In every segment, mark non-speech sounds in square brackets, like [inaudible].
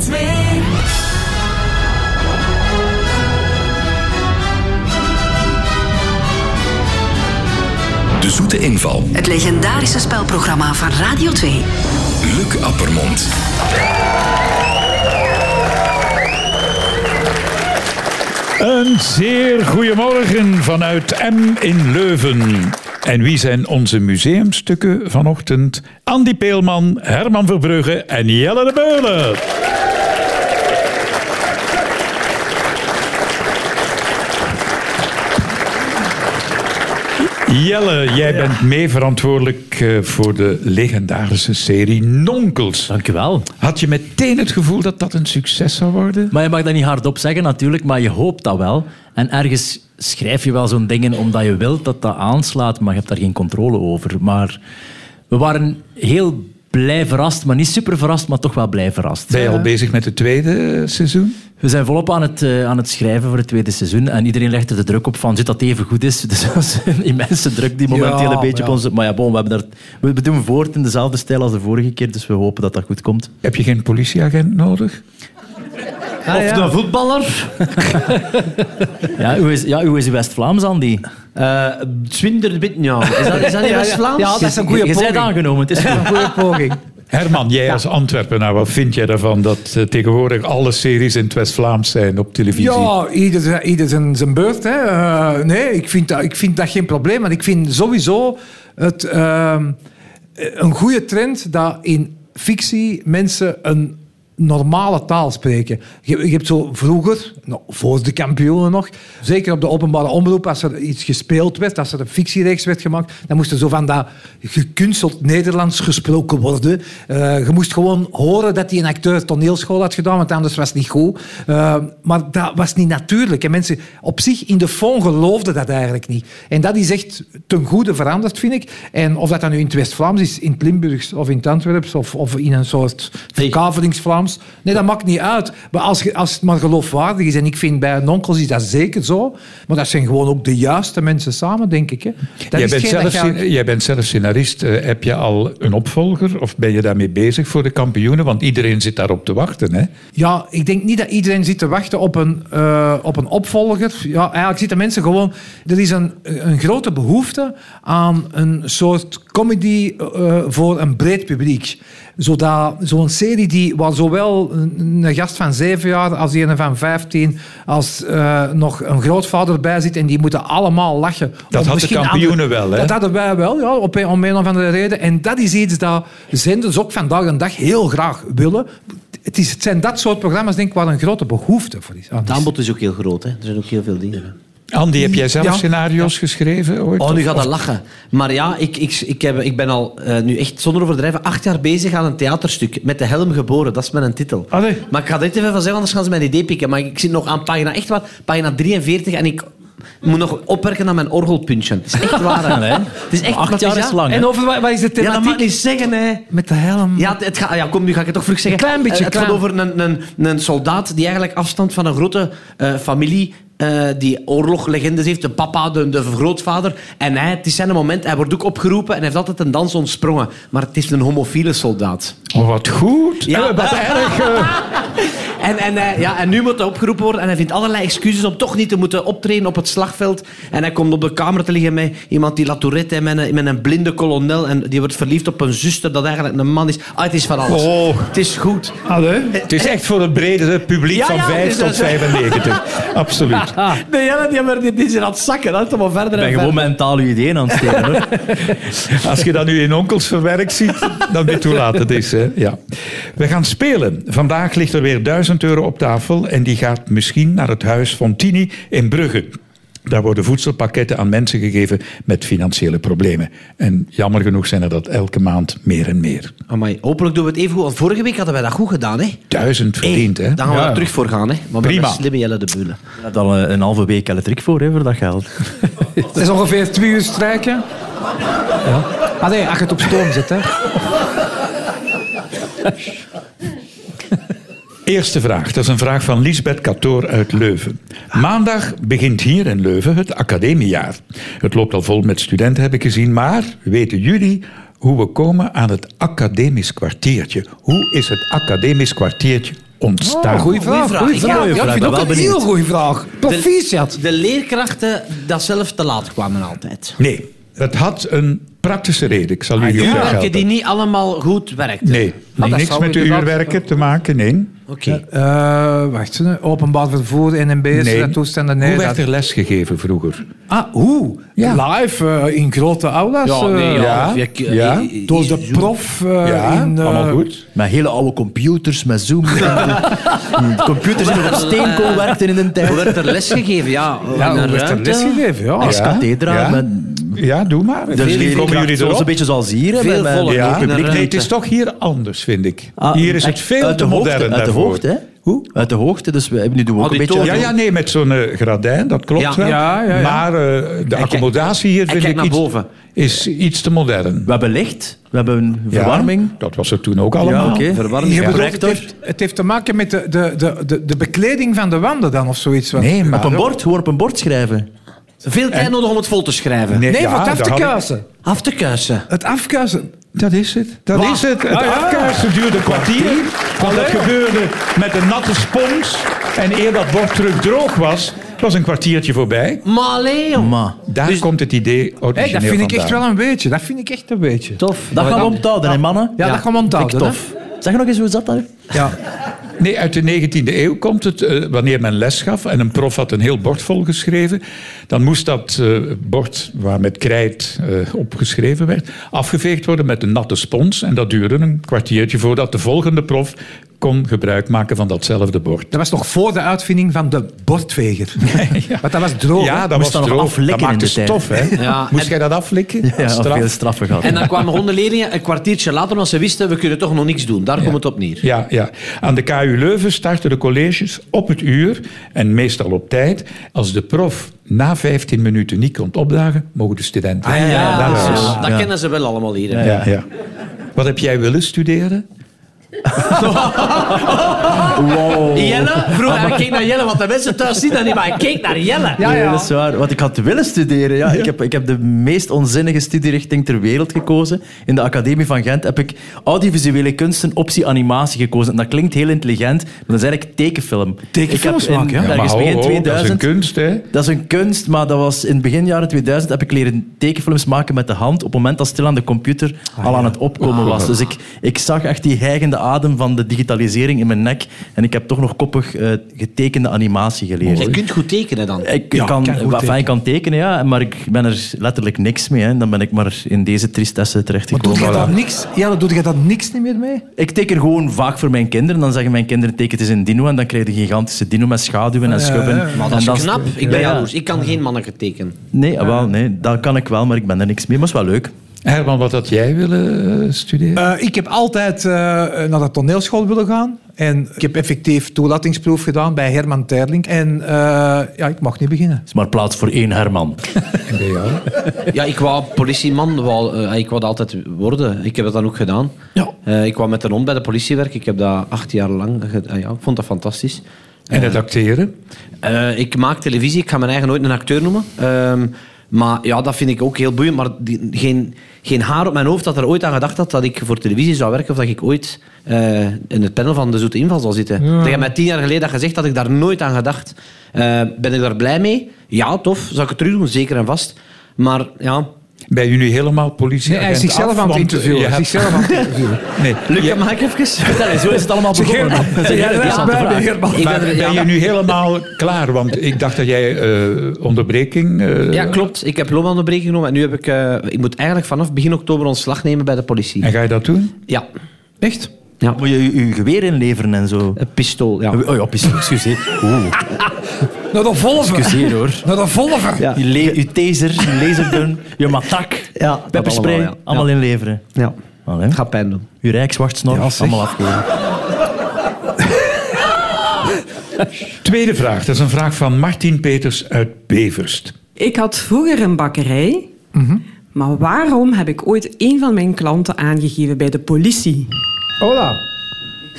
2. De zoete inval. Het legendarische spelprogramma van Radio 2. Luc Appermond. Een zeer goedemorgen vanuit M in Leuven. En wie zijn onze museumstukken vanochtend? Andy Peelman, Herman Verbrugge en Jelle de Beulen. Jelle, jij bent mee verantwoordelijk eh, voor de legendarische serie Nonkels. Dank u wel. Had je meteen het gevoel dat dat een succes zou worden? Maar je mag dat niet hardop zeggen natuurlijk, maar je hoopt dat wel. En ergens schrijf je wel zo'n dingen omdat je wilt dat dat aanslaat, maar je hebt daar geen controle over. Maar we waren heel blij verrast, maar niet super verrast, maar toch wel blij verrast. Ben je al bezig met het tweede seizoen? We zijn volop aan het, eh, aan het schrijven voor het tweede seizoen. En iedereen legt er de druk op van, zit dat even goed is? [laughs] Dus dat is een immense druk die momenteel Ja, een beetje ja. op ons... Maar ja, bon, we, hebben daar, we we doen voort in dezelfde stijl als de vorige keer, dus we hopen dat dat goed komt. Heb je geen politieagent nodig? Of de voetballer. [laughs] Ja, hoe is, ja, hoe is West-Vlaams, Andy? Eh Zwinder Bitnjan. Is dat, is dat niet West-Vlaams? Ja, dat is een goede Je bent poging. aangenomen, het is. Een goede poging. [laughs] Herman, jij als Antwerpenaar, wat vind jij daarvan dat eh, tegenwoordig alle series in het West-Vlaams zijn op televisie? Ja, ieder, ieder zijn, zijn beurt. Hè. Eh, nee, ik vind, dat, ik vind dat geen probleem. Maar ik vind sowieso het, ehm, een goede trend dat in fictie mensen een normale taal spreken. Je, je hebt zo vroeger, nou, voor de kampioenen nog, zeker op de openbare omroep, als er iets gespeeld werd, als er een fictiereeks werd gemaakt, dan moest er zo van dat gekunsteld Nederlands gesproken worden. Eh, je moest gewoon horen dat hij een acteur toneelschool had gedaan, want anders was het niet goed. Eh, maar dat was niet natuurlijk. En mensen op zich in de fond geloofden dat eigenlijk niet. En dat is echt ten goede veranderd, vind ik. En of dat dan nu in het West-Vlaams is, in het Limburgs of in het Antwerps, of, of in een soort nee, dat maakt niet uit. Maar als, je- als het maar geloofwaardig is, en ik vind bij Nonkels is dat zeker zo, maar dat zijn gewoon ook de juiste mensen samen, denk ik. Hè. Jij bent, zelf, jij bent zelf scenarist. Eh, heb je al een opvolger of ben je daarmee bezig voor de kampioenen? Want iedereen zit daarop te wachten. Hè? Ja, ik denk niet dat iedereen zit te wachten op een, eh, op een opvolger. Ja, eigenlijk zitten mensen gewoon... Er is een, een grote behoefte aan een soort comedy eh, voor een breed publiek. Zodat zo'n serie die, waar zowel een, een gast van zeven jaar als een van vijftien, als eh, nog een grootvader bij zit en die moeten allemaal lachen. Dat Om had de kampioenen andere- wel, hè? Dat hadden wij wel, ja, op een, om een of andere reden. En dat is iets dat zenders ook vandaag een dag heel graag willen. Het, is, het zijn dat soort programma's denk ik, waar een grote behoefte voor is. Het is. aanbod is ook heel groot. Hè. Er zijn ook heel veel dingen. Andy, heb jij zelf Ja. scenario's geschreven ooit? Oh, nu gaat dat lachen. Maar ja, ik, ik, ik, heb, ik ben al eh, nu echt zonder overdrijven acht jaar bezig aan een theaterstuk. Met de helm geboren, dat is mijn titel. Allee. Maar ik ga dit even van zeggen, anders gaan ze mijn idee pikken. Maar ik zit nog aan pagina, echt waar, pagina 43 en ik moet nog opwerken aan mijn orgelpuntje. Het is echt waar. hè. Het is echt Acht jaar is lang, hè? En over wat, wat is de Ja, dat mag thematiek? ik niet zeggen, hè. Met de helm. Ja, het, gaat, ja, kom, nu ga ik het toch vlug zeggen. Een klein beetje, Eh, Het gaat over een, een, een soldaat die eigenlijk afstand van een grote eh, familie eh, die oorloglegendes heeft. De papa, de, de grootvader. En hij, het is zijn moment. Hij wordt ook opgeroepen en hij heeft altijd een dans ontsprongen. Maar het is een homofiele soldaat. Oh, wat goed. Ja. Eh, wat erg. eh. [laughs] En, en, hij- ja, en nu moet hij opgeroepen worden en hij vindt allerlei excuses om toch niet te moeten optreden op het slagveld. En hij komt op de kamer te liggen met iemand die La Tourette heeft, met een, met een blinde kolonel. En die wordt verliefd op een zuster dat eigenlijk een man is. Ah, het is van alles. Oh. Het is goed. Allee. Het is echt voor het brede publiek Ja, van ja, 5 het is tot dus- [laughs] 95. Absoluut. [laughs] Nee, ja, die, hebben- die, die zijn aan het zakken. Dat is maar verder Ik ben en gewoon verder. mentaal uw ideeën aan het steken. Hoor. [laughs] Als je dat nu in onkels verwerkt ziet, dan weet je hoe laat het is. Hè? Ja. We gaan spelen. Vandaag ligt er weer 1000 euro op tafel en die gaat misschien naar het huis Fontini in Brugge. Daar worden voedselpakketten aan mensen gegeven met financiële problemen. En jammer genoeg zijn er dat elke maand meer en meer. Amai, hopelijk doen we het even goed. Want vorige week hadden wij dat goed gedaan. Hè? Duizend verdiend, Hey, hè? Daar gaan we Ja. er terug voor gaan. Hè? Maar we Prima. hebben slimme Jelle de Beulen. Je hebt al een, een halve week elektriek voor hè, voor dat geld. [laughs] Het is ongeveer twee uur strijken. Ja. Allee, als je het op stoom. Hè. [laughs] Eerste vraag. Dat is een vraag van Lisbeth Katoor uit Leuven. Maandag begint hier in Leuven het academiejaar. Het loopt al vol met studenten, heb ik gezien. Maar weten jullie hoe we komen aan het academisch kwartiertje? Hoe is het academisch kwartiertje ontstaan? Oh, goeie vraag. vraag. Goeie Ik- vraag. Ja, vraag, ik vind ook wel een heel goede vraag. Proficiat. De leerkrachten dat zelf te laat kwamen altijd. Nee, het had een praktische reden. Ik zal u hierop Uurwerken helpen. die niet allemaal goed werkten. Nee, dat niks met de uurwerken te maken, nee. Oké. Eh, wacht, hè. openbaar vervoer, NMB's, nee. toestanden. Nee, Hoe dat- werd er les gegeven vroeger? Ah, hoe? Ja. Live eh, in grote aulas. Ja, nee, eh, ja. ja, Door de prof eh, ja, in... eh, allemaal goed. Met hele oude computers, met Zoom. [laughs] computers die nog op steenkool werkten in de tijd. Hoe werd er les gegeven? Ja, Ja, hoe een werd er lesgegeven? Ja. Als. Met, Ja, doe maar. dus Veel komen komen jullie erop? beetje zoals hier. Veel met- Ja, een publiek. nee, het is toch hier anders, vind ik. Ah, hier is het veel uit te de hoogte, modern Uit de daarvoor. hoogte, hè? Hoe? Uit de hoogte, dus we, nu doen we ook een beetje... Ja, ja, nee, met zo'n eh, gradijn, dat klopt Ja. wel. Ja, ja, ja. Maar eh, de accommodatie hier vind ik iets, boven. is iets te modern. We hebben licht, we hebben Ja, verwarming. dat was er toen ook allemaal. Ja, oké. Verwarming. Bedoelt, het, heeft, het heeft te maken met de, de, de, de, de bekleding van de wanden dan, of zoiets. Want- Nee, maar... Op een bord, gewoon op een bord schrijven. Veel tijd nodig om het vol te schrijven. Nee, ja, voor het af te ik- kuisen. Af te kuisen. Het afkuisen. Dat is het. Dat Wat? is het. Het Ah, ja. afkuisen duurde een kwartier. Want dat gebeurde met een natte spons. En eer dat bord terug droog was, was een kwartiertje voorbij. Maar allee, joh. Maar, Daar Dus- komt het idee Hey, origineel dat vind ik echt wel een beetje. Dat vind ik echt een beetje. Tof. dat gaan we onthouden, hè, mannen? Ja, dat gaan we onthouden. Vind hè. ik tof. Zeg nog eens, hoe zat dat? Ja. Nee, uit de 19e eeuw komt het eh, wanneer men les gaf en een prof had een heel bord volgeschreven. Dan moest dat eh, bord, waar met krijt eh, opgeschreven werd, afgeveegd worden met een natte spons. En dat duurde een kwartiertje voordat de volgende prof kon gebruik maken van datzelfde bord. Dat was nog voor de uitvinding van de bordveger. [laughs] Want dat was droog. Ja, dat Moest was dat droog. Dat maakte stof, hè? [laughs] Ja, Moest en- jij dat aflikken? Ja, straf? veel straffen gehad. En dan kwamen hondenleerlingen een kwartiertje later, want ze wisten, we kunnen toch nog niks doen. Daar komt het op neer. Ja, ja. Aan de KU Leuven starten de colleges op het uur en meestal op tijd. Als de prof na 15 minuten niet komt opdagen, mogen de studenten Ah, ja, eh, dat kennen ze wel allemaal hier. hè. Ja, ja. Wat heb jij willen studeren? Jelle? Vroeger, ik keek naar Jelle, want de mensen thuis zien dat niet, maar ik keek naar Jelle. Ja, Nee, ja. dat is waar. Wat ik had willen studeren, ja. Ik, heb, ik heb de meest onzinnige studierichting ter wereld gekozen. In de Academie van Gent heb ik audiovisuele kunsten optie animatie gekozen. En dat klinkt heel intelligent, maar dat is eigenlijk tekenfilm. Tekenfilms maken, ja. Ergens maar begin ho, ho, dat is een 2000 kunst, hè? Dat is een kunst, maar dat was in het begin jaren 2000 heb ik leren tekenfilms maken met de hand op het moment dat stil aan de computer al aan het opkomen was. Dus ik, ik zag echt die hijgende adem van de digitalisering in mijn nek en ik heb toch nog koppig eh, getekende animatie geleerd. Je kunt goed tekenen dan. Ik, Ja, kan, kan tekenen. ik kan tekenen, ja, maar ik ben er letterlijk niks mee. Hè. Dan ben ik maar in deze tristesse Maar doe terechtgekomen. je daar niks, ja, doe je daar niks niet meer mee? Ik teken gewoon vaak voor mijn kinderen. Dan zeggen mijn kinderen, teken het eens in dino. En dan krijg je een gigantische dino met schaduwen en schubben. ja. Maar dat is En knap. Ik ben Ja, ja. jaloers. Ik kan geen manneke tekenen. Nee, ah, wel, nee, dat kan ik wel, maar ik ben er niks mee. Maar het is wel leuk. Herman, wat had jij willen eh, studeren? Eh, ik heb altijd eh, naar de toneelschool willen gaan. En ik heb effectief toelatingsproef gedaan bij Herman Terling. En eh, ja, ik mag niet beginnen. Het is maar plaats voor één Herman. [laughs] Jou? Ja, ik wou politieman. Wou, eh, ik wou dat altijd worden. Ik heb dat dan ook gedaan. Ja. Eh, ik wou met een hond bij de politie werken. Ik heb dat acht jaar lang gedaan. ja, ik vond dat fantastisch. En het acteren? Eh, ik maak televisie. Ik ga mijn eigen nooit een acteur noemen. Maar ja, dat vind ik ook heel boeiend. Maar die- geen, geen haar op mijn hoofd dat er ooit aan gedacht had dat ik voor televisie zou werken. Of dat ik ooit eh, in het panel van de Zoete Inval zou zitten. Dat je mij tien jaar geleden had gezegd, had ik daar nooit aan gedacht. Eh, ben ik daar blij mee? Ja, tof. Zou ik het terug doen? Zeker en vast. Maar ja... Ben je nu helemaal politie? Nee, hij is zichzelf aan het interviewen. [laughs] Je hebt, Zichzelf aan het interviewen. nee, ik even? Vertel eens, hoe is het allemaal begonnen? Is is ben je nu helemaal klaar? Want ik dacht dat jij eh, onderbreking... eh, Ja, klopt. Ik heb loononderbreking genomen en nu heb ik... eh, ik moet eigenlijk vanaf begin oktober ontslag nemen bij de politie. En ga je dat doen? Ja. Echt? Ja. Moet je je je geweer inleveren en zo? Een pistool, ja. Oh ja, pistool, excuseer. Oeh, [laughs] Naar de Volver. excuseer hoor. Naar de Volver. Ja. Je, le- je taser, je lasergun, je matak, Ja, dat pepperspray, allemaal, ja. allemaal Ja. inleveren. Ja. Allee. Het gaat pijn doen. Je rijkswachtsnor, Ja, allemaal afgeven. [laughs] Tweede vraag. Dat is een vraag van Martin Peters uit Beverst. Ik had vroeger een bakkerij, maar waarom heb ik ooit een van mijn klanten aangegeven bij de politie? Hola.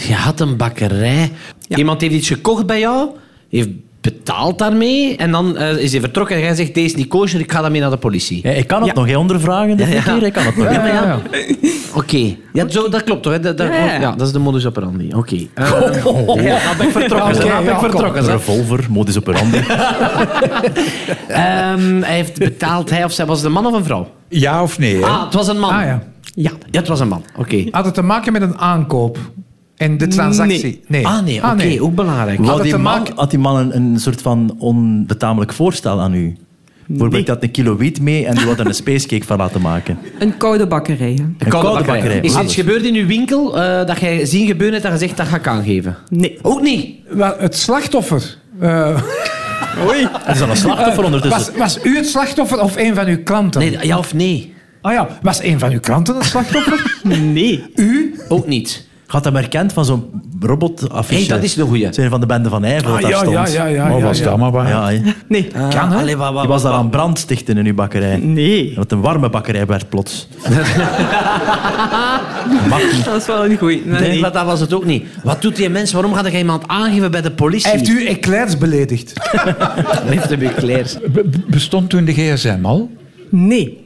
Je had een bakkerij. Ja. Iemand heeft iets gekocht bij jou, heeft betaald daarmee. En dan eh, is hij vertrokken en hij zegt, deze is niet kosher, ik ga daarmee naar de politie. Ja, ik kan het Ja. nog, hè, ondervragen. dit Ja, ja. keer, Ik kan het nog. Ja, maar ja. ja. Oké. Ja, zo, dat klopt toch? Hè? Dat, dat, Ja, dat is de modus operandi. Oké. Eh, Oh, ja, dan ben ik vertrokken. Oké, dan ben ik ja, kom. vertrokken. Een hè. revolver, modus operandi. [laughs] Ehm, hij heeft betaald, hij of zij, was het een man of een vrouw? Ja of nee? Hè? Ah, het was een man. Ah ja. Ja. Het was een man. Oké. Had het te maken met een aankoop? En de transactie? Nee. Ah nee, oké, ook belangrijk. Had die, te man, maken- had die man een, een soort van onbetamelijk voorstel aan u? Bijvoorbeeld, dat een kilo wiet mee en die had er een spacecake van laten maken. Een koude bakkerij. hè. Een koude bakkerij. Is er Ah, iets gebeurd in uw winkel eh, dat jij zien gebeuren hebt en gezegd dat ga ik aangeven? Nee. Ook niet. Wel, Het slachtoffer. eh, Er is al een slachtoffer ondertussen. was, was u het slachtoffer of een van uw klanten? Nee, ja of nee? Ah ja, was een van uw klanten het slachtoffer? [laughs] Nee. u? Ook niet. Had hem herkend van zo'n robotaffiche? Hey, dat is een goeie. Zijn van de bende van Nijvel Ah, dat daar ja, stond. ja, ja, ja. maar was ja. dat maar waar? Ja, hè. Nee. Kan, hè? Allee, wat, wat, Je was daar aan brand stichten in uw bakkerij. Nee. Dat het een warme bakkerij werd plots. [laughs] Dat is wel een goeie. Nee, Nee, nee. maar dat was het ook niet. Wat doet die mens? Waarom gaat hij iemand aangeven bij de politie? Hij heeft u eclairs beledigd. [laughs] heeft hem eclairs. Be- be- bestond toen de gsm al? Nee.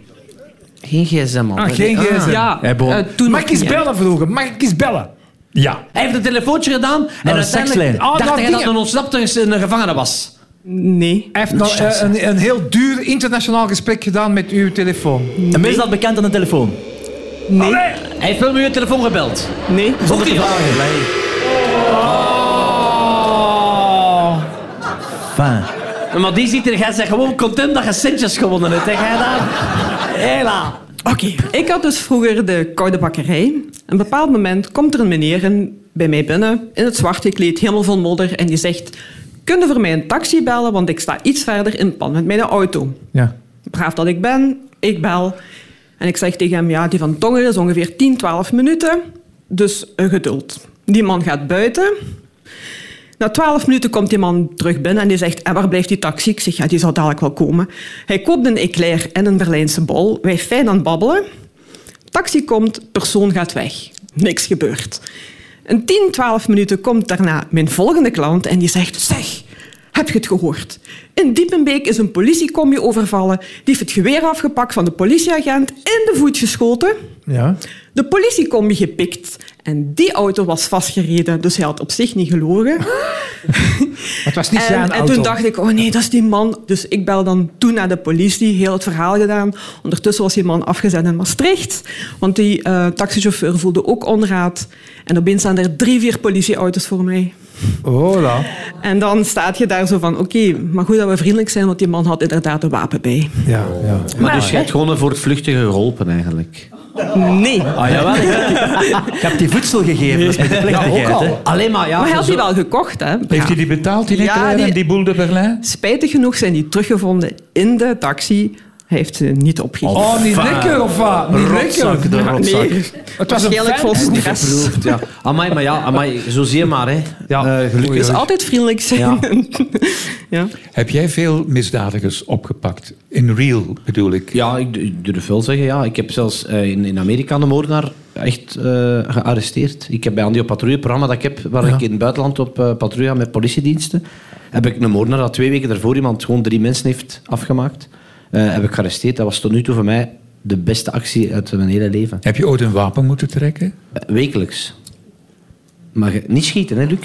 Geen gsm, man. Ah, geen gsm. Ja, Hij begon- eh, toen Mag nog ik eens niet, bellen vroeger? Mag ik eens bellen? Ja. Hij heeft een telefoontje gedaan en een uiteindelijk sekslijn. Ah, dacht hij dat dingen. een ontsnapte in een gevangene was. Nee. Hij heeft nog eh, een, een heel duur internationaal gesprek gedaan met uw telefoon. Een misdaad bekend aan de telefoon. Nee. Hij heeft wel met uw telefoon gebeld. Nee. Zonder te vragen. Fijn. Maar die ziet er, jij zegt gewoon content dat je centjes gewonnen hebt. Hè? Jij dan? Hela. Oké. Ik had dus vroeger de koude bakkerij. Een bepaald moment komt er een meneer in- bij mij binnen, in het zwart gekleed, helemaal vol modder, en die zegt... Kun je voor mij een taxi bellen, want ik sta iets verder in pan met mijn auto. Ja. Braaf dat ik ben, ik bel. En ik zeg tegen hem, ja, die van Tongeren is ongeveer 10, 12 minuten. Dus een geduld. Die man gaat buiten. Na 12 minuten komt die man terug binnen en die zegt, en waar blijft die taxi? Ik zeg, ja, die zal dadelijk wel komen. Hij koopt een eclair en een Berlijnse bol. Wij fijn aan het babbelen. Taxi komt, persoon gaat weg. Niks gebeurt. Een 10, 12 minuten komt daarna mijn volgende klant en die zegt... Zeg, heb je het gehoord? In Diepenbeek is een politiecombi overvallen. Die heeft het geweer afgepakt van de politieagent, in de voet geschoten. Ja. De politiecombi gepikt. En die auto was vastgereden, dus hij had op zich niet gelogen. [laughs] Het was niet zijn En, en auto. toen dacht ik, oh nee, dat is die man. Dus ik bel dan toen naar de politie, heel het verhaal gedaan. Ondertussen was die man afgezet in Maastricht. Want die eh, taxichauffeur voelde ook onraad. En opeens staan er drie, vier politieauto's voor mij. Hola. En dan staat je daar zo van, oké, maar goed dat we vriendelijk zijn, want die man had inderdaad een wapen bij. Ja, ja. Maar dus je hebt gewoon voor het vluchtige geholpen eigenlijk. Nee. Ah jawel, ik heb, [laughs] ik heb die voedsel gegeven. Dat is met de plechtigheid. ook al. Alleen maar, ja. Maar hij had zo- die wel gekocht, hè. Heeft hij die betaald, die Ja, die boel de Berlijn? Spijtig genoeg zijn die teruggevonden in de taxi. Hij heeft ze niet opgegeven. Oh, niet lekker of wat? Niet Rotzak, de lekker. rotzak. nee, Het was een waarschijnlijk vol stress. Ja. Amai, maar ja, amai, zo zie je maar, hè. Ja. Eh, gelukkig. Dus altijd vriendelijk zijn. Ja. [laughs] Ja. Heb jij veel misdadigers opgepakt? In real bedoel ik. Ja, ik, durf wel zeggen, ja. Ik heb zelfs eh, in, in Amerika een moordenaar echt eh, gearresteerd. Ik heb bij Andy op patrouille, het programma dat ik heb, waar ik in het buitenland op eh, patrouille ga met politiediensten, heb ik een moordenaar dat twee weken daarvoor iemand gewoon drie mensen heeft afgemaakt. Eh, heb ik gearresteerd. Dat was tot nu toe voor mij de beste actie uit mijn hele leven. Heb je ooit een wapen moeten trekken? Eh, Wekelijks. Maar niet schieten, hè, Luc?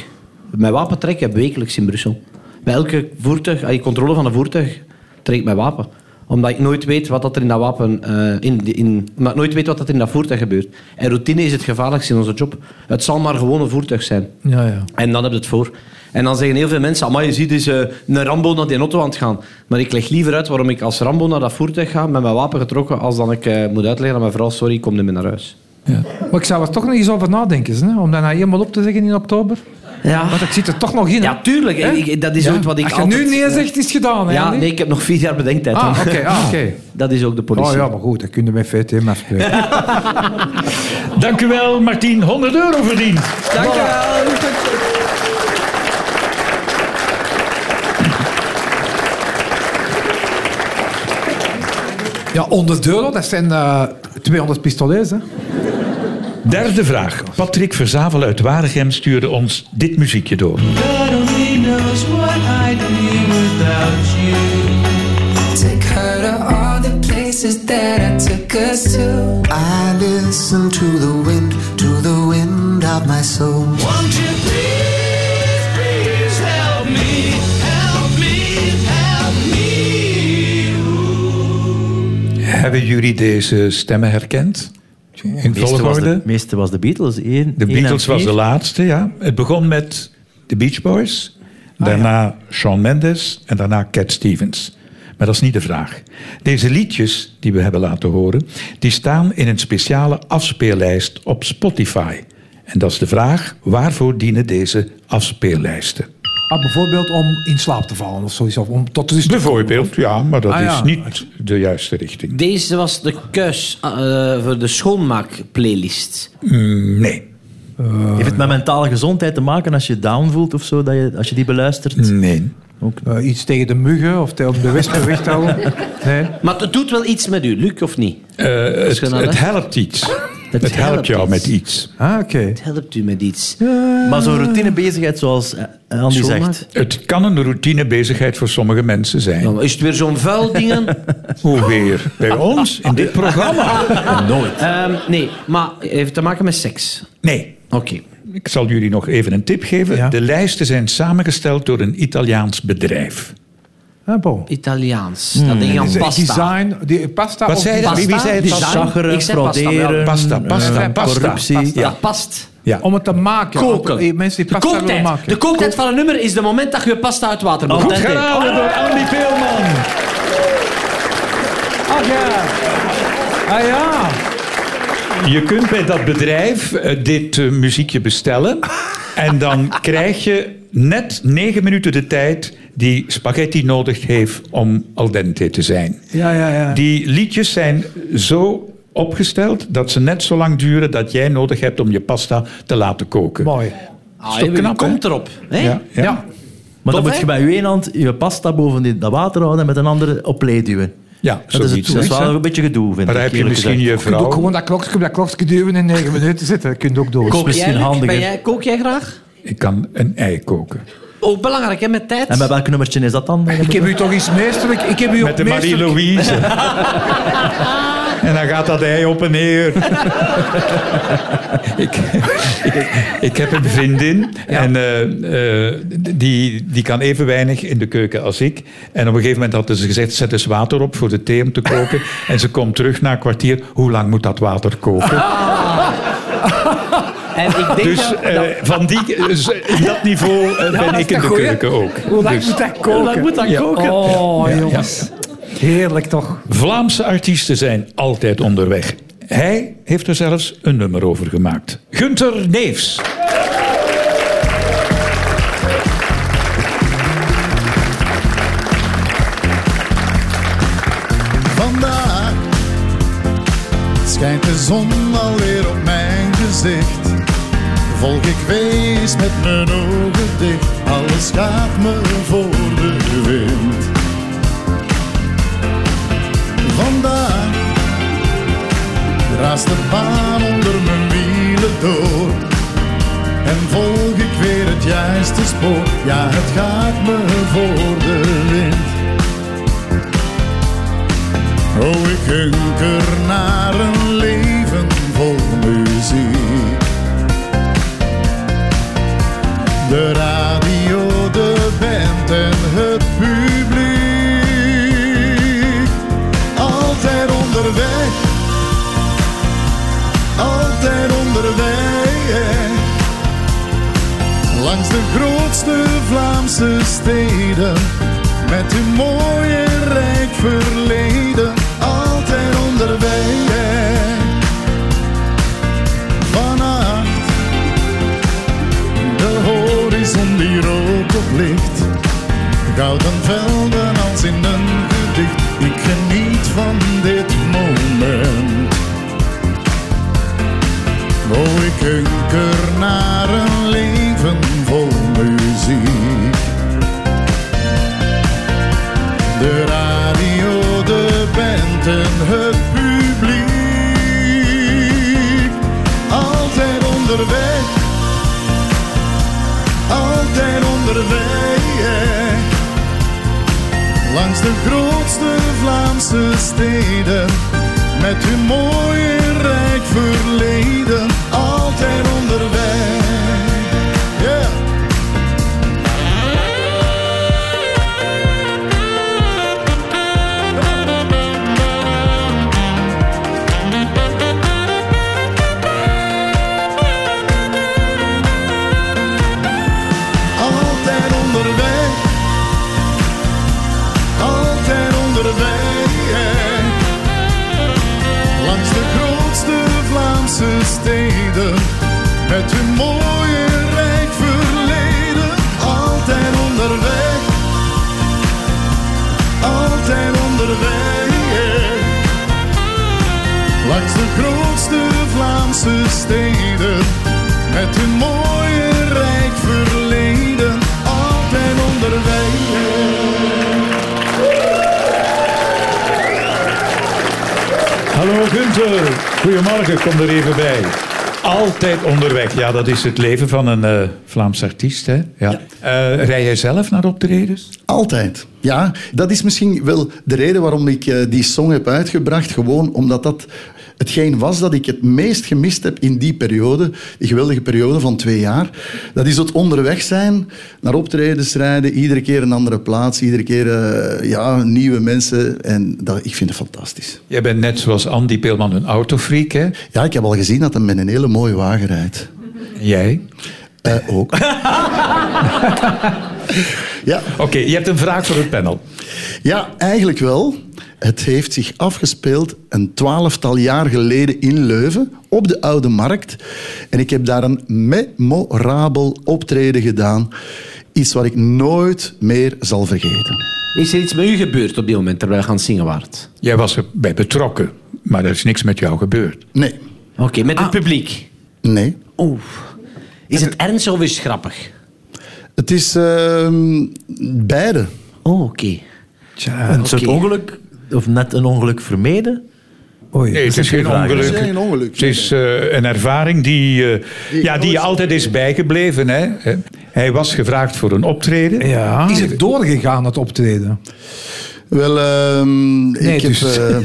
Mijn wapen trek ik wekelijks in Brussel. Bij elke voertuig, als je controle van een voertuig, trek ik mijn wapen. Omdat ik nooit weet wat dat er in dat wapen, eh, in, in, omdat ik nooit weet wat dat er in dat voertuig gebeurt. En routine is het gevaarlijkste in onze job. Het zal maar gewoon een voertuig zijn. Ja, ja. En dan heb je het voor. En dan zeggen heel veel mensen, maar je ziet is eh, een Rambo naar die auto aan het gaan. Maar ik leg liever uit waarom ik als Rambo naar dat voertuig ga met mijn wapen getrokken, als dan ik eh, moet uitleggen aan mijn vrouw, sorry, ik kom niet meer naar huis. Ja. Maar ik zou er toch nog eens over nadenken, hè? om dat nou helemaal op te zeggen in oktober. Ja, Want het zit er toch nog in. hè? ja tuurlijk. Ik- dat is Ja. ook wat ik Als je altijd... nu nee zegt, is het gedaan. Hè, Ja, nee, ik heb nog vier jaar bedenktijd. Ah, oké. ah, oké. [laughs] Dat is ook de politie. Oh ja, maar goed, dat kun je met VTM afspreken. [laughs] Dank u wel, Martien. 100 euro verdiend. Dank je wel. Ja, 100 euro, dat zijn eh 200 pistolets. Hè? Derde vraag. Patrick Verzavel uit Waregem stuurde ons dit muziekje door. Take her to all the places that I took us to. I listen to the wind, to the wind of my soul. Won't you please, please help me, help me, help me. Hebben jullie deze stemmen herkend? In de, volgorde? meeste was de Beatles. Eén, De één en Beatles was de laatste, ja. Het begon met de Beach Boys, daarna Shawn Mendes en daarna Cat Stevens. Maar dat is niet de vraag. Deze liedjes die we hebben laten horen, die staan in een speciale afspeellijst op Spotify. En dat is de vraag, waarvoor dienen deze afspeellijsten? Ah, bijvoorbeeld om in slaap te vallen of zoiets. Of om tot rust Bijvoorbeeld, ja, maar dat Ah, ja. is niet de juiste richting. Deze was de keus eh, voor de schoonmaak-playlist. Mm, nee, Heeft het met mentale gezondheid te maken als je down voelt of zo, dat je, als je die beluistert? nee. komen. Eh, iets tegen de muggen of te- om de wespen weg te houden. [laughs] Nee. Maar het doet wel iets met u, Luc, of niet? Eh, het, het helpt iets. Het, helpt helpt jou iets. met iets. Ah, oké. Het helpt u met iets. Maar zo'n routinebezigheid zoals eh, Andy zegt. Het kan een routinebezigheid voor sommige mensen zijn. Dan is het weer zo'n vuil [laughs] dingen? Hoe weer? Bij ons, in dit programma? [laughs] Nooit. Ehm, nee, maar het heeft te maken met seks. Nee. Oké. Ik zal jullie nog even een tip geven. Ja. De lijsten zijn samengesteld door een Italiaans bedrijf. Ah, bon. Italiaans. Dat denk je aan pasta. Design, die, pasta Wat of zei pasta? Wie- wie zei het? Zaggeren, pasta, frauderen, Pasta, pasta, eh, pasta. corruptie. Ja, past. Ja. Om het te maken. Koken. Eh, Mensen die de pasta kooktijd. maken. De kooktijd van een nummer is de moment dat je pasta uit water moet. Goed geraden door Andy Peelman. Ach ja. Ah ja. Je kunt bij dat bedrijf eh, dit eh, muziekje bestellen. En dan krijg je net negen minuten de tijd die spaghetti nodig heeft om al dente te zijn. Ja, ja, ja. Die liedjes zijn zo opgesteld dat ze net zo lang duren dat jij nodig hebt om je pasta te laten koken. Mooi. Ah, toch je knap, hè? komt erop. Hè? Ja, ja. Ja. Maar dan moet je bij je hand je pasta boven dat water houden en met een andere op duwen. Ja, Dat is, het, dat is wel een beetje gedoe, vind Maar ik. heb je misschien gezegd. je Je kunt ook vrouw... gewoon dat klokje, dat klokje duwen in negen minuten zitten. Dat kun je ook doen. Kook misschien jij, Luc? handiger. Ben jij, kook jij graag? Ik kan een ei koken. Ook belangrijk, hè, met tijd. En bij welk nummertje is dat dan? Ik heb u toch iets meesterlijk... Ik heb u Met de. Marie-Louise. [laughs] en dan gaat dat ei op en neer. ik, ik, ik heb een vriendin. En eh, eh, die, die kan even weinig in de keuken als ik. En op een gegeven moment hadden ze gezegd... zet eens water op voor de thee om te koken. en ze komt terug na een kwartier. Hoe lang moet dat water koken? [laughs] En ik denk Dus dat- eh, van die, dus in dat niveau eh, ben ik in de keuken ook. Hoe lang Dus- moet dat koken? Hoe lang moet dat koken? Oh, jongens. Heerlijk toch. Vlaamse artiesten zijn altijd onderweg. Hij heeft er zelfs een nummer over gemaakt. Gunther Neefs. Vandaag schijnt de zon alweer op mijn gezicht. Volg ik wees met mijn ogen dicht, alles gaat me voor de wind. Vandaag raast de baan onder mijn wielen door. En volg ik weer het juiste spoor, ja het gaat me voor de wind. Oh, ik hunker naar een leven vol muziek. De radio, de band en het publiek. Altijd onderweg, altijd onderweg. Langs de grootste Vlaamse steden, met hun mooi kom er even bij. Altijd onderweg, ja, dat is het leven van een eh, Vlaams artiest. Hè? Ja. Eh, rij jij zelf naar optredens? Altijd. Ja, dat is misschien wel de reden waarom ik eh, die song heb uitgebracht. Gewoon omdat dat hetgeen was dat ik het meest gemist heb in die periode. Die geweldige periode van twee jaar. Dat is het onderweg zijn, naar optredens rijden. Iedere keer een andere plaats. Iedere keer eh, ja, nieuwe mensen. En dat, ik vind het fantastisch. Jij bent net zoals Andy Peelman een autofreak, hè? Ja, ik heb al gezien dat hij met een hele mooie wagen rijdt. Jij? Eh, ook. [laughs] ja. Oké, je hebt een vraag voor het panel. Ja, eigenlijk wel. Het heeft zich afgespeeld een twaalftal jaar geleden in Leuven, op de Oude Markt. En ik heb daar een memorabel optreden gedaan. Iets wat ik nooit meer zal vergeten. Is er iets met u gebeurd op die moment terwijl je aan het zingen waart? Jij was erbij betrokken, maar er is niks met jou gebeurd. Nee. Oké, met het publiek? Nee. Oeh. Is het ernstig of is het grappig? Het is ehm, beide. Oh, oké. Een soort ongeluk, of net een ongeluk vermeden? Oei. Nee, het is geen ongeluk. Het is geen ongeluk. Het is eh, een ervaring die, eh, ja, die je altijd is bijgebleven. Hè? Hij was gevraagd voor een optreden. Ja. Is het doorgegaan, het optreden? Wel, ehm, Nee, ik dus- heb...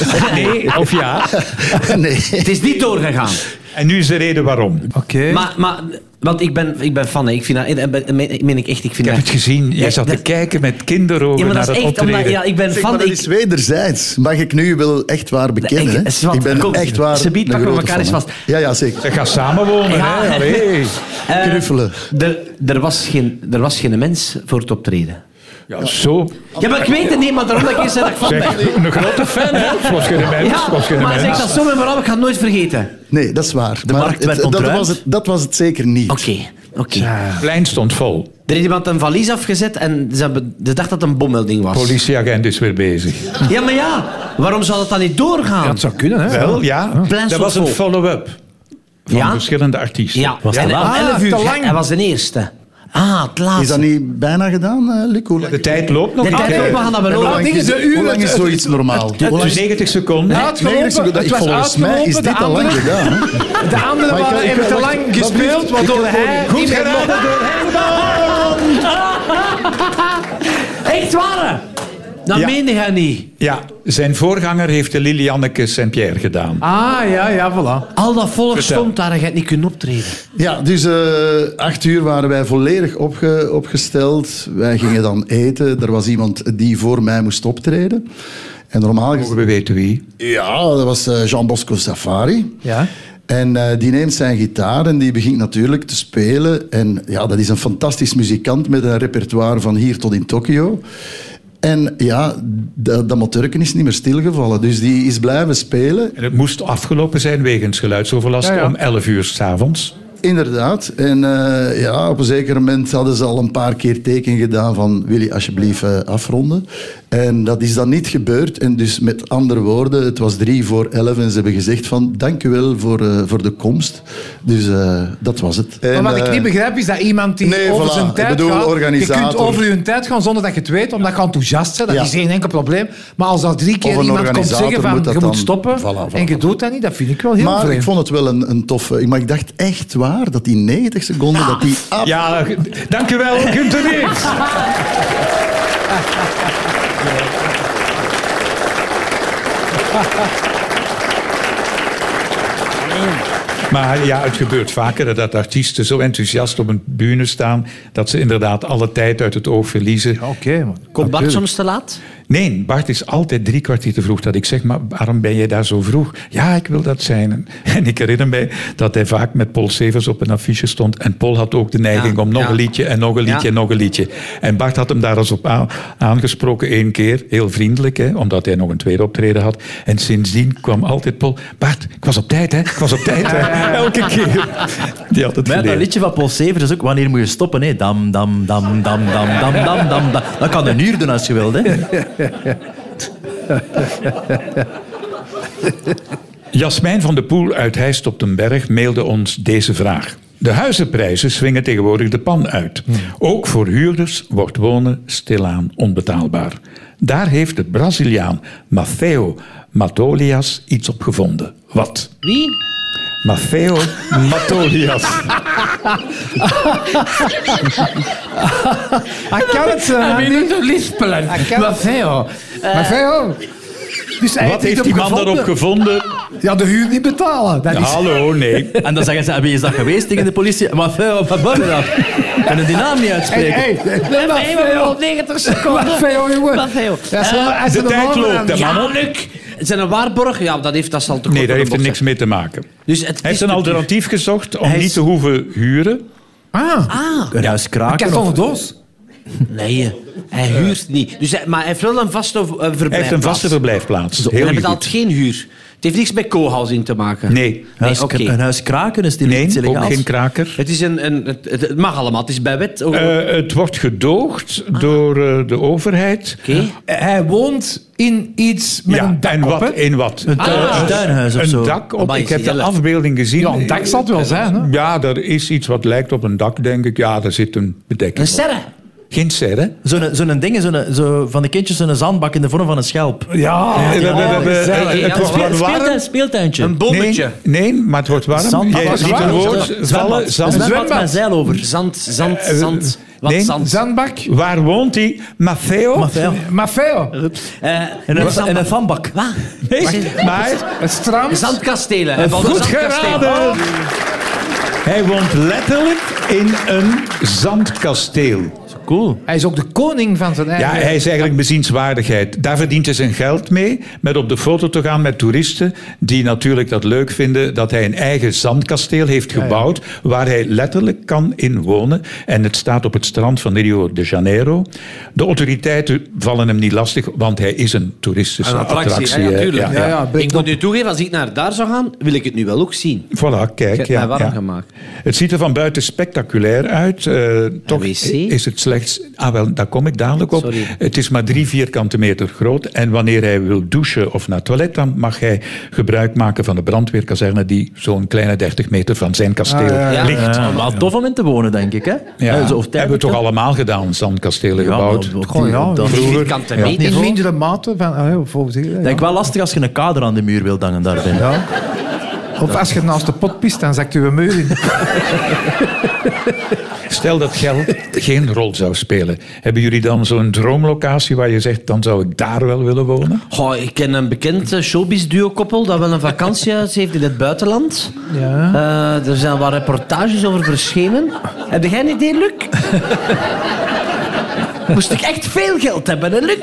eh, [laughs] Nee, of ja. [laughs] nee. Het is niet doorgegaan. En nu is de reden waarom. Oké. Maar, maar want ik ben, ik ben fan. Ik vind dat, meen ik echt. Ik, vind Ik heb dat- het gezien. Jij zat te dat- kijken met kinderogen Ja, maar naar dat is het echt omdat optreden. ja, ik ben Zeg, fan. maar dat ik- is wederzijds. Mag ik nu wel echt waar bekennen? Ik- hè? Zwat, ik ben kom, echt waar pakken we grote elkaar eens fan, vast. Ja, ja, zeker. Ze gaan samenwonen, Ja. hè? Allee. Eh, Knuffelen. Er, er, was geen, er was geen mens voor het optreden. Ja, zo. Ja, maar ik weet het niet, maar daarom dat ik eerst zei dat ik fan Zeg, ben. een grote fan, hè? Het was geen mens. het Ja, geen maar mens. zeg dat zo met me ik ga het nooit vergeten. Nee, dat is waar. De Maar markt het- werd dat, ontruimd. was het, dat was het zeker niet. Oké, oké. Het plein stond vol. Er is iemand een valies afgezet en ze, hebben, ze dacht dat het een bommelding was. Politieagent is weer bezig. Ja, maar ja, waarom zou dat dan niet doorgaan? Ja, het zou kunnen, hè? Wel, ja. Plein Dat was een follow-up van Ja? verschillende artiesten. Ja, Was te en lang. om 11 Ah, uur. te lang. Hij was de eerste. Ah, het laatste. Is dat niet bijna gedaan, eh, Luc? Hoe lang, De tijd loopt nog De tijd hè. loopt, we gaan dat wel over. hoe lang is zoiets normaal? Hoe lang Dus is 90 seconden. Uitgelopen, volgens mij is dit al lang andere- gedaan. De anderen ik- waren even te lang gespeeld, waardoor hij gewoon- niet meer mocht. [laughs] Echt waar? Dat Ja. meende hij niet. Ja, zijn voorganger heeft de Lilianneke Saint-Pierre gedaan. Ah, ja, ja, voilà. Al dat volk Vertel. stond daar en je hebt niet kunnen optreden. Ja, dus eh, acht uur waren wij volledig opge- opgesteld. Wij gingen dan eten. Er was iemand die voor mij moest optreden. En normaal Mogen we weten wie? Ja, dat was eh, Jean Bosco Safari. Ja. En eh, die neemt zijn gitaar en die begint natuurlijk te spelen. En ja, dat is een fantastisch muzikant met een repertoire van hier tot in Tokio. En ja, dat, dat motorken is niet meer stilgevallen. Dus die is blijven spelen. En het moest afgelopen zijn wegens geluidsoverlast Ja, ja. om 11 uur s'avonds. Inderdaad. En eh, ja, op een zeker moment hadden ze al een paar keer teken gedaan van wil je alsjeblieft eh, afronden. En dat is dan niet gebeurd. En dus met andere woorden, het was drie voor elf en ze hebben gezegd van dank u wel voor, eh, voor de komst. Dus eh, dat was het. Maar wat ik eh, niet begrijp is dat iemand die nee, over voilà. zijn Ik tijd bedoel, gaat... Je kunt over je tijd gaan zonder dat je het weet, omdat je enthousiast bent. Dat Ja. is geen enkel probleem. Maar als er drie keer iemand komt zeggen van moet dat je moet dan- stoppen Voilà, voilà, en je doet dat niet, dat vind ik wel heel maar vreemd. ik vond het wel een, een toffe... Maar ik dacht echt waar dat die 90 seconden... Dat die ab- Ja, dankjewel, Gunther. [laughs] Maar ja, het gebeurt vaker dat artiesten zo enthousiast op een bühne staan dat ze inderdaad alle tijd uit het oog verliezen. Oké, man. Komt Bart soms te laat? Nee, Bart is altijd drie kwartier te vroeg. Dat ik zeg, maar waarom ben jij daar zo vroeg? Ja, ik wil dat zijn. [laughs] En ik herinner mij dat hij vaak met Paul Severs op een affiche stond. En Paul had ook de neiging Ja, om nog ja. een liedje en nog een liedje Ja. en nog een liedje. En Bart had hem daar eens op aangesproken één keer. Heel vriendelijk, hè, omdat hij nog een tweede optreden had. En sindsdien kwam altijd Paul... Bart, ik was op tijd, hè? Ik was op tijd, hè? [laughs] Elke keer. Die had het Maar dat liedje van Paul Severs is ook wanneer moet je stoppen. Hè? Dam, dam, dam, dam, dam, dam, dam, dam, dam. Dat kan een uur doen als je wilt. Hè? [laughs] [laughs] Jasmijn van de Poel uit Heist op den Berg mailde ons deze vraag. De huizenprijzen swingen tegenwoordig de pan uit. Ook voor huurders wordt wonen stilaan onbetaalbaar. Daar heeft de Braziliaan Maffeo Matolias iets op gevonden. Wat? Wie? Maffeo Matolias. Hij kan het zo. Hij wil het lispelen. Maar veel. Maar veel. Dus hij Wat heeft niet die man daarop gevonden? Ja, de huur niet betalen. Dat is... Hallo, nee. [laughs] En dan zeggen ze, heb je eens dat geweest tegen de politie? Maar veel, wat ben je dat? Kunnen die naam niet uitspreken? hey, hey, maar veel. 90 seconden. Veel, jongen. Is hij is De tijd loopt, hè, Ja. Zijn een waarborg? Ja, dat, heeft, dat zal toch Nee, daar heeft er niks mee te maken. Dus het Hij is heeft een alternatief gezocht om is- niet te hoeven huren. Ah, Ah, Een huis ik kraken. heb of- van een doos. Nee. Hij huurt niet. Dus hij, maar hij heeft wel een vaste eh, verblijfplaats. Hij heeft een vaste verblijfplaats. Zo, Heel hij goed. betaalt geen huur. Het heeft niks met co-housing te maken. Nee, Huis, oké. Een huis kraken is die nee ook geen kraker. Het, is een, een, het, het mag allemaal. Het is bij wet. ook- Eh, het wordt gedoogd door eh, de overheid. Oké. Hij woont in iets met ja, een dak en op, wat, in wat? Een Eh, een tuinhuis of een zo. dak op. Amai, Ik heb de afbeelding gezien. Ja, een dak zal het wel zijn, hè? Ja, er is iets wat lijkt op een dak, denk ik. Ja, daar zit een bedekking Een op. Geen serre. Zo'n zo'n ding, zo'n zo, van de kindjes, zo'n zandbak in de vorm van een schelp. Ja. Speeltuin, speeltuintje. Een bommetje. Nee, nee, maar het wordt warm. Zandbak. Jij Wat ziet een woord vallen. Een Zand. zwembad met een zeil over. Zand, zand, Eh, zand. Wat nee. zand? Zandbak. Waar woont hij? Maffeo? Maar veel. Eh, In een, zand- in een vanbak. Wat? Nee, maar Het strand. Zandkastelen. Een goed zandkasteel. geraden. Hij woont letterlijk in een zandkasteel. Cool. Hij is ook de koning van zijn Ja, eigen... hij is eigenlijk bezienswaardigheid. Daar verdient hij zijn geld mee, met op de foto te gaan met toeristen die natuurlijk dat leuk vinden dat hij een eigen zandkasteel heeft gebouwd waar hij letterlijk kan in wonen. En het staat op het strand van Rio de Janeiro. De autoriteiten vallen hem niet lastig, want hij is een toeristische Een attractie, attractie. ja, ja, hè. tuurlijk. Ja, ja, Ik moet nu toegeven, als ik naar daar zou gaan, wil ik het nu wel ook zien. Voilà, kijk. ja, mij warm ja. gemaakt. Het ziet er van buiten spectaculair uit. Eh, toch wc? is het slechts... Ah, wel, daar kom ik dadelijk op. Sorry. Het is maar drie vierkante meter groot. En wanneer hij wil douchen of naar het toilet, dan mag hij gebruik maken van de brandweerkazerne die zo'n kleine 30 meter van zijn kasteel Ah, ja. ligt. Ja, maar tof om in te wonen, denk ik. Hè? Ja, Eh, zo- of hebben we toch allemaal gedaan, zandkastelen gebouwd. ja, vroeger. Vierkante Ja. meter. In mindere mate van... ah, volgens denk wel lastig als je een kader aan de muur wilt hangen daar binnen. Of als je naast de pot pist, dan zakt je muur in. Stel dat geld geen rol zou spelen. Hebben jullie dan zo'n droomlocatie waar je zegt, dan zou ik daar wel willen wonen? Goh, ik ken een bekend eh, showbiz-duo-koppel dat wel een vakantiehuis heeft in het buitenland. Ja. Eh, er zijn wat reportages over verschenen. Heb jij een idee, Luc? Moest ik echt veel geld hebben, hè, Luc?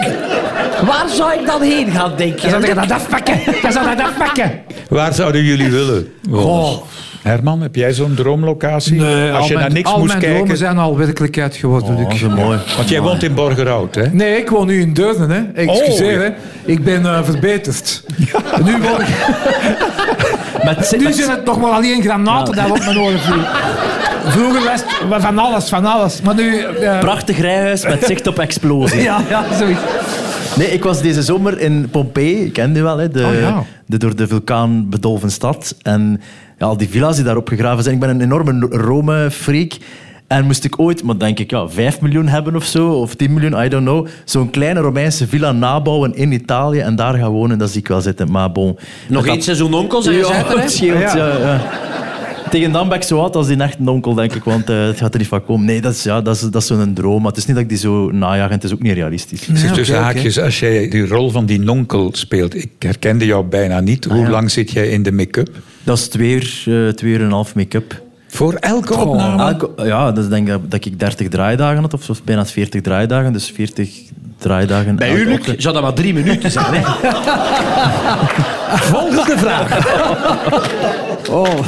Waar zou ik dan heen gaan, denk je? Dan zou Luc? dat afpakken. Dan zou je dat afpakken. Waar zouden jullie willen? Goh. Herman, heb jij zo'n droomlocatie? Nee, Als al je mijn, naar niks al moest mijn kijken. dromen zijn al werkelijkheid geworden. Oh, Luc. zo mooi. Want jij woont in Borgerhout, hè? Nee, ik woon nu in Deurne. Hè. Excuseer, Oh. hè. ik ben eh, verbeterd. Nu, woon ik, [laughs] Met, nu met- zijn het nog maar alleen granaten dat op mijn oren vliegen. [laughs] Vroeger was het van alles, van alles. Maar nu... eh, prachtig rijhuis met zicht op explosie. ja, ja, zoiets. Nee, ik was deze zomer in Pompeii. Ik ken die wel, hè, de, Oh, ja. de door de vulkaan bedolven stad. En ja, al die villa's die daarop gegraven zijn. Ik ben een enorme Rome-freak. En moest ik ooit, maar denk ik, ja, 5 miljoen hebben of zo, of 10 miljoen, I don't know, zo'n kleine Romeinse villa nabouwen in Italië en daar gaan wonen, dat zie ik wel zitten. Maar bon. Nog Dat- één seizoen onkel, zeg je Ja, Ja. ja. ja. Tegen dan ben ik zo oud als die echte onkel, denk ik. Want eh, het gaat er niet van komen. Nee, dat is, ja, dat is, dat is zo'n droom. Maar het is niet dat ik die zo najaag en het is ook niet realistisch. Zeg, tussen haakjes, als jij die rol van die nonkel speelt, ik herkende jou bijna niet. Hoe ja. lang zit jij in de make-up? Dat is twee uur, eh, twee uur en een half make-up. Voor elke opname? Elke- ja, dus ik denk dat, dat ik 30 draaidagen had, of, of bijna 40 draaidagen. Dus 40 draaidagen. Bij u, Luc, zou dat maar drie minuten zijn. Hè? [laughs] Volgende vraag. Oh.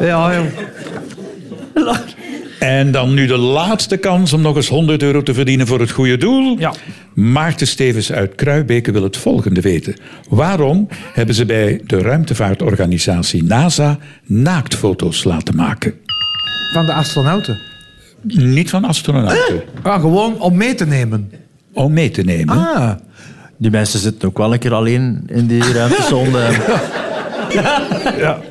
[laughs] ja, joh. En dan nu de laatste kans om nog eens 100 euro te verdienen voor het goede doel. Ja. Maarten Stevens uit Kruibeke wil het volgende weten. Waarom hebben ze bij de ruimtevaartorganisatie NASA naaktfoto's laten maken? Van de astronauten. Niet van astronauten. Ah, gewoon om mee te nemen. Om mee te nemen. Ah. Die mensen zitten ook wel een keer alleen in die ruimtesonde. [laughs]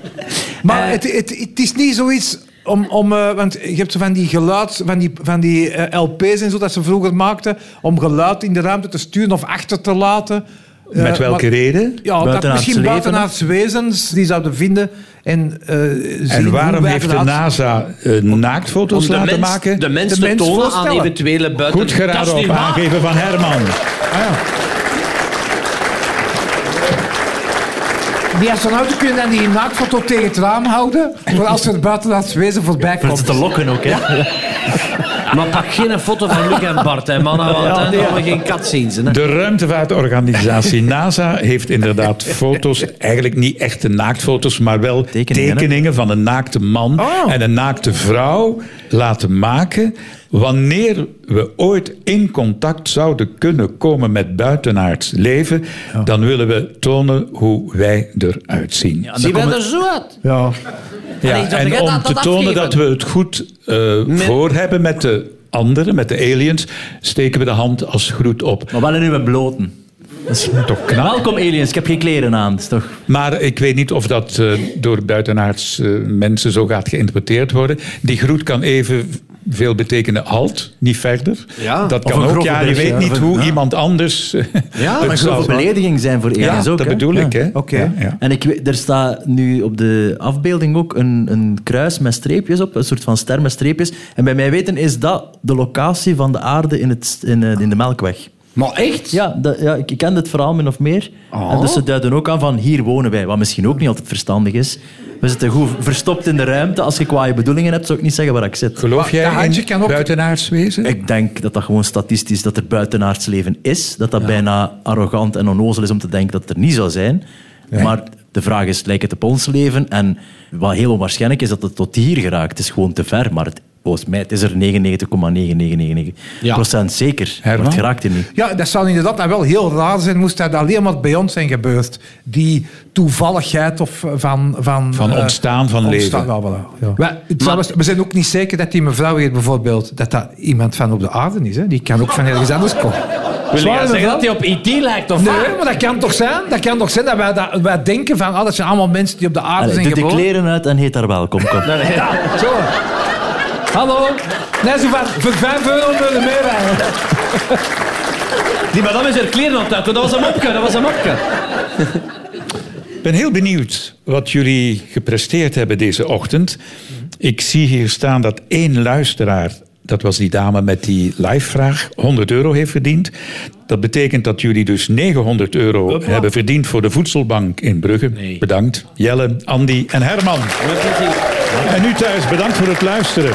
Maar het, het, het is niet zoiets om... om eh, want je hebt zo van die geluid, van die, van die eh, LP's en zo dat ze vroeger maakten, om geluid in de ruimte te sturen of achter te laten. Met welke maar- reden? Ja, dat misschien leven, buitenaards wezens die zouden vinden en eh, zien En waarom heeft de NASA eh, naaktfoto's laten mens, maken? de mens De te mens tonen aan eventuele buiten... Goed Dat is geraden op aangeven van Herman. Die astronauten kunnen dan die naaktfoto tegen het raam houden, voor als er buitenaards wezen voorbij Voor komt. ze te lokken ook, hè. [laughs] Maar pak geen foto van Luc en Bart, hè, mannen, want dan nee. gaan we geen kat zien. Hè. De ruimtevaartorganisatie [laughs] NASA heeft inderdaad foto's, eigenlijk niet echte naaktfoto's, maar wel Tekeningen, van een naakte man Oh. en een naakte vrouw laten maken. Wanneer we ooit in contact zouden kunnen komen met buitenaards leven, dan willen we tonen hoe wij eruit zien. Ja, en Zie je er zo uit? Ja. Ja, en om te tonen dat we het goed eh, voor hebben met de anderen, met de aliens, steken we de hand als groet op. Maar wel in uw bloten. Dat is Toch knap. Welkom aliens, ik heb geen kleren aan. Dat is toch... Maar ik weet niet of dat eh, door buitenaards eh, mensen zo gaat geïnterpreteerd worden. Die groet kan even veel betekenen halt, niet verder. Ja. Dat kan een ook. Ja, je weet ja. niet een- hoe ja. iemand anders. eh, Ja, het Maar zou- grove belediging zijn voor Ja, aliens ook. dat bedoel Ja. ik. Hè. Oké. Ja, ja. En ik, er staat nu op de afbeelding ook een, een kruis met streepjes op, een soort van ster met streepjes. En bij mij weten is dat de locatie van de aarde in, het, in, eh, in de Melkweg. Maar echt? Ja, ja ik, ik ken dit verhaal min of meer. En dus ze duiden ook aan van hier wonen wij, wat misschien ook niet altijd verstandig is. We zitten goed verstopt in de ruimte. Als je kwaaie bedoelingen hebt, zou ik niet zeggen waar ik zit. Geloof jij in kan ook- buitenaards wezen? Ik denk dat dat gewoon statistisch dat er buitenaards leven is. Dat dat bijna arrogant en onnozel is om te denken dat het er niet zou zijn. Maar de vraag is, lijkt het op ons leven? En wat heel onwaarschijnlijk is, dat het tot hier geraakt. Het is gewoon te ver, maar het, volgens mij het is er 99,9999 Ja. procent zeker. Maar Herman? het geraakt hier niet. Ja, dat zou inderdaad nou wel heel raar zijn, moest dat alleen maar bij ons zijn gebeurd. Die toevalligheid of van... Van, Van eh, ontstaan van leven. ja, voilà, ja. We, zijn ook niet zeker dat die mevrouw hier bijvoorbeeld, dat dat iemand van op de aarde is. Hè? Die kan ook van ergens anders komen. Wil je zeggen dat hij op IT lijkt? Of Nee, wat? maar dat kan toch zijn? Dat kan toch zijn dat wij, dat, wij denken van, ah, dat zijn allemaal mensen die op de aarde Allee, zijn doe de geboren. kleren uit en heet daar welkom. Kom. Ja, zo. Hallo. Nee, zo van, voor 5 euro willen we meerijden. Die madame is er kleren het uit. Dat was een mopje, dat was een mopje. Ik ben heel benieuwd wat jullie gepresteerd hebben deze ochtend. Ik zie hier staan dat één luisteraar, dat was die dame met die live-vraag, 100 euro heeft verdiend. Dat betekent dat jullie dus 900 euro hebben verdiend voor de voedselbank in Brugge. Bedankt. Jelle, Andy en Herman. En u thuis, bedankt voor het luisteren.